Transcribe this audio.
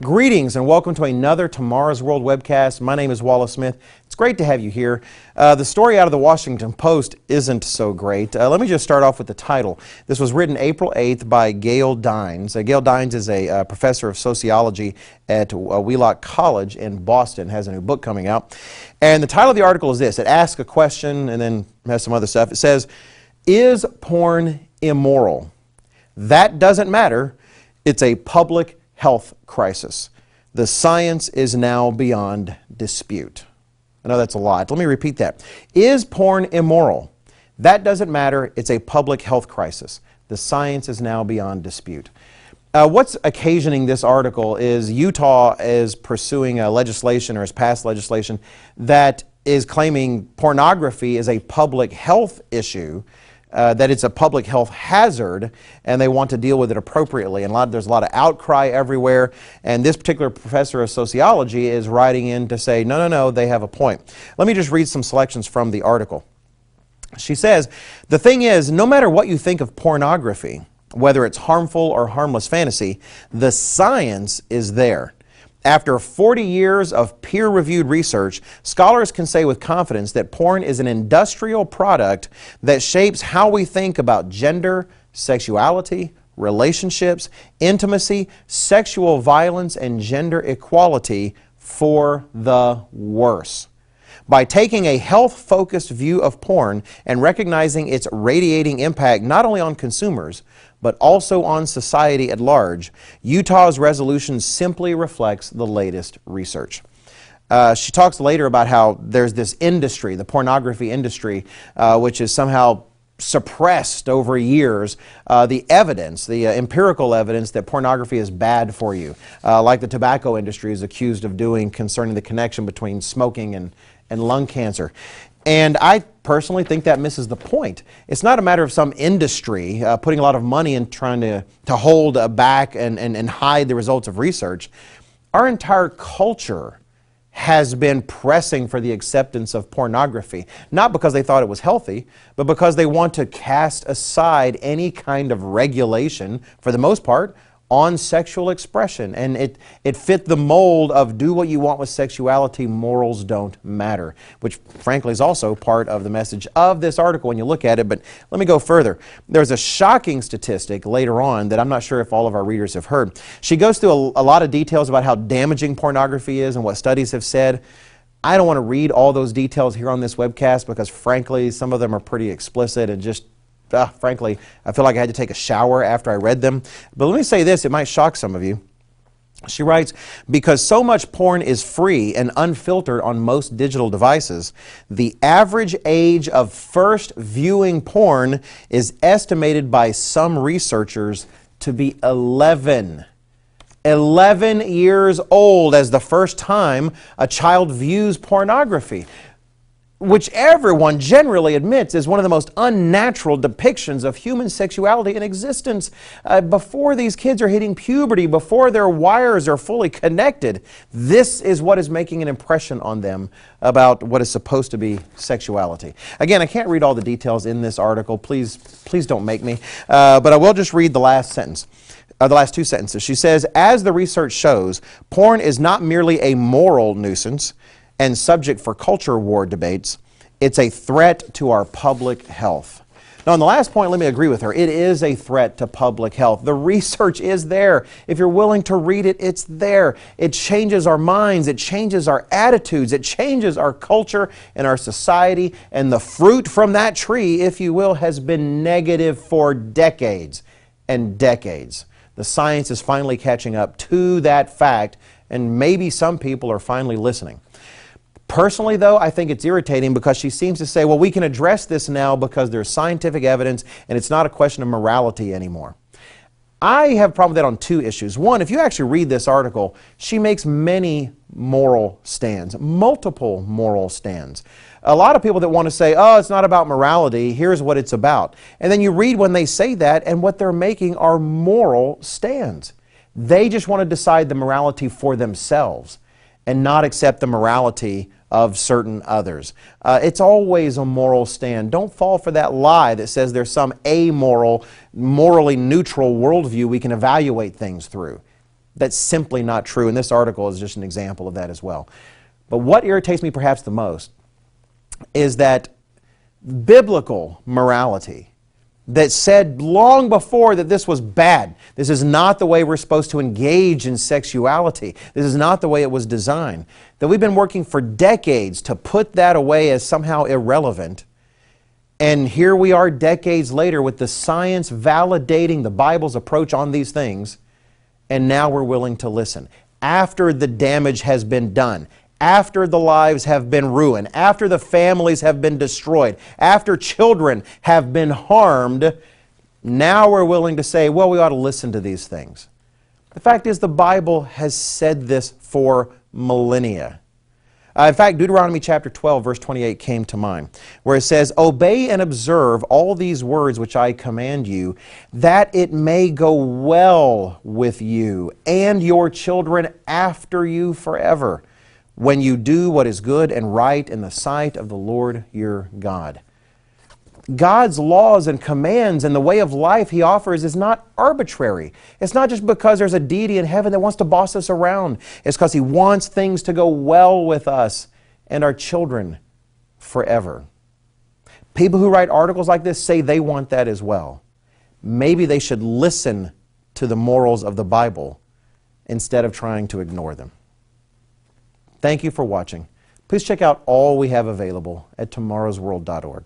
Greetings and welcome to another Tomorrow's World webcast. My name is Wallace Smith. It's great to have you here. Uh, the story out of the Washington Post isn't so great. Uh, let me just start off with the title. This was written April 8th by Gail Dines. Uh, Gail Dines is a uh, professor of sociology at uh, Wheelock College in Boston, has a new book coming out. And the title of the article is this it asks a question and then has some other stuff. It says, Is porn immoral? That doesn't matter. It's a public health crisis. The science is now beyond dispute. I know that's a lot. Let me repeat that. Is porn immoral? That doesn't matter. It's a public health crisis. The science is now beyond dispute. Uh, what's occasioning this article is Utah is pursuing a legislation or has passed legislation that is claiming pornography is a public health issue uh, that it's a public health hazard and they want to deal with it appropriately. And a lot, there's a lot of outcry everywhere. And this particular professor of sociology is writing in to say, no, no, no, they have a point. Let me just read some selections from the article. She says, the thing is, no matter what you think of pornography, whether it's harmful or harmless fantasy, the science is there. After 40 years of peer reviewed research, scholars can say with confidence that porn is an industrial product that shapes how we think about gender, sexuality, relationships, intimacy, sexual violence, and gender equality for the worse. By taking a health focused view of porn and recognizing its radiating impact not only on consumers, but also on society at large, Utah's resolution simply reflects the latest research. Uh, she talks later about how there's this industry, the pornography industry, uh, which is somehow suppressed over years uh, the evidence, the uh, empirical evidence that pornography is bad for you, uh, like the tobacco industry is accused of doing concerning the connection between smoking and, and lung cancer. And I personally think that misses the point. It's not a matter of some industry uh, putting a lot of money and trying to, to hold uh, back and, and, and hide the results of research. Our entire culture has been pressing for the acceptance of pornography, not because they thought it was healthy, but because they want to cast aside any kind of regulation, for the most part, on sexual expression. And it, it fit the mold of do what you want with sexuality, morals don't matter, which frankly is also part of the message of this article when you look at it. But let me go further. There's a shocking statistic later on that I'm not sure if all of our readers have heard. She goes through a, a lot of details about how damaging pornography is and what studies have said. I don't want to read all those details here on this webcast because frankly, some of them are pretty explicit and just uh, frankly, I feel like I had to take a shower after I read them. But let me say this, it might shock some of you. She writes, because so much porn is free and unfiltered on most digital devices, the average age of first viewing porn is estimated by some researchers to be 11. 11 years old as the first time a child views pornography which everyone generally admits is one of the most unnatural depictions of human sexuality in existence. Uh, before these kids are hitting puberty, before their wires are fully connected, this is what is making an impression on them about what is supposed to be sexuality. Again, I can't read all the details in this article. Please, please don't make me. Uh, but I will just read the last sentence. Uh, the last two sentences. She says, as the research shows, porn is not merely a moral nuisance, and subject for culture war debates, it's a threat to our public health. Now, on the last point, let me agree with her. It is a threat to public health. The research is there. If you're willing to read it, it's there. It changes our minds, it changes our attitudes, it changes our culture and our society. And the fruit from that tree, if you will, has been negative for decades and decades. The science is finally catching up to that fact, and maybe some people are finally listening. Personally, though, I think it's irritating because she seems to say, well, we can address this now because there's scientific evidence and it's not a question of morality anymore. I have a problem with that on two issues. One, if you actually read this article, she makes many moral stands, multiple moral stands. A lot of people that want to say, oh, it's not about morality, here's what it's about. And then you read when they say that, and what they're making are moral stands. They just want to decide the morality for themselves and not accept the morality of certain others. Uh, it's always a moral stand. Don't fall for that lie that says there's some amoral, morally neutral worldview we can evaluate things through. That's simply not true, and this article is just an example of that as well. But what irritates me perhaps the most is that biblical morality that said long before that this was bad. This is not the way we're supposed to engage in sexuality. This is not the way it was designed. That we've been working for decades to put that away as somehow irrelevant. And here we are decades later with the science validating the Bible's approach on these things, and now we're willing to listen. After the damage has been done, after the lives have been ruined, after the families have been destroyed, after children have been harmed, now we're willing to say, well, we ought to listen to these things. The fact is, the Bible has said this for millennia. Uh, in fact, Deuteronomy chapter 12, verse 28 came to mind, where it says, Obey and observe all these words which I command you, that it may go well with you and your children after you forever when you do what is good and right in the sight of the Lord your God. God's laws and commands and the way of life He offers is not arbitrary. It's not just because there's a deity in heaven that wants to boss us around. It's because He wants things to go well with us and our children forever. People who write articles like this say they want that as well. Maybe they should listen to the morals of the Bible instead of trying to ignore them. Thank you for watching. Please check out all we have available at tomorrowsworld.org.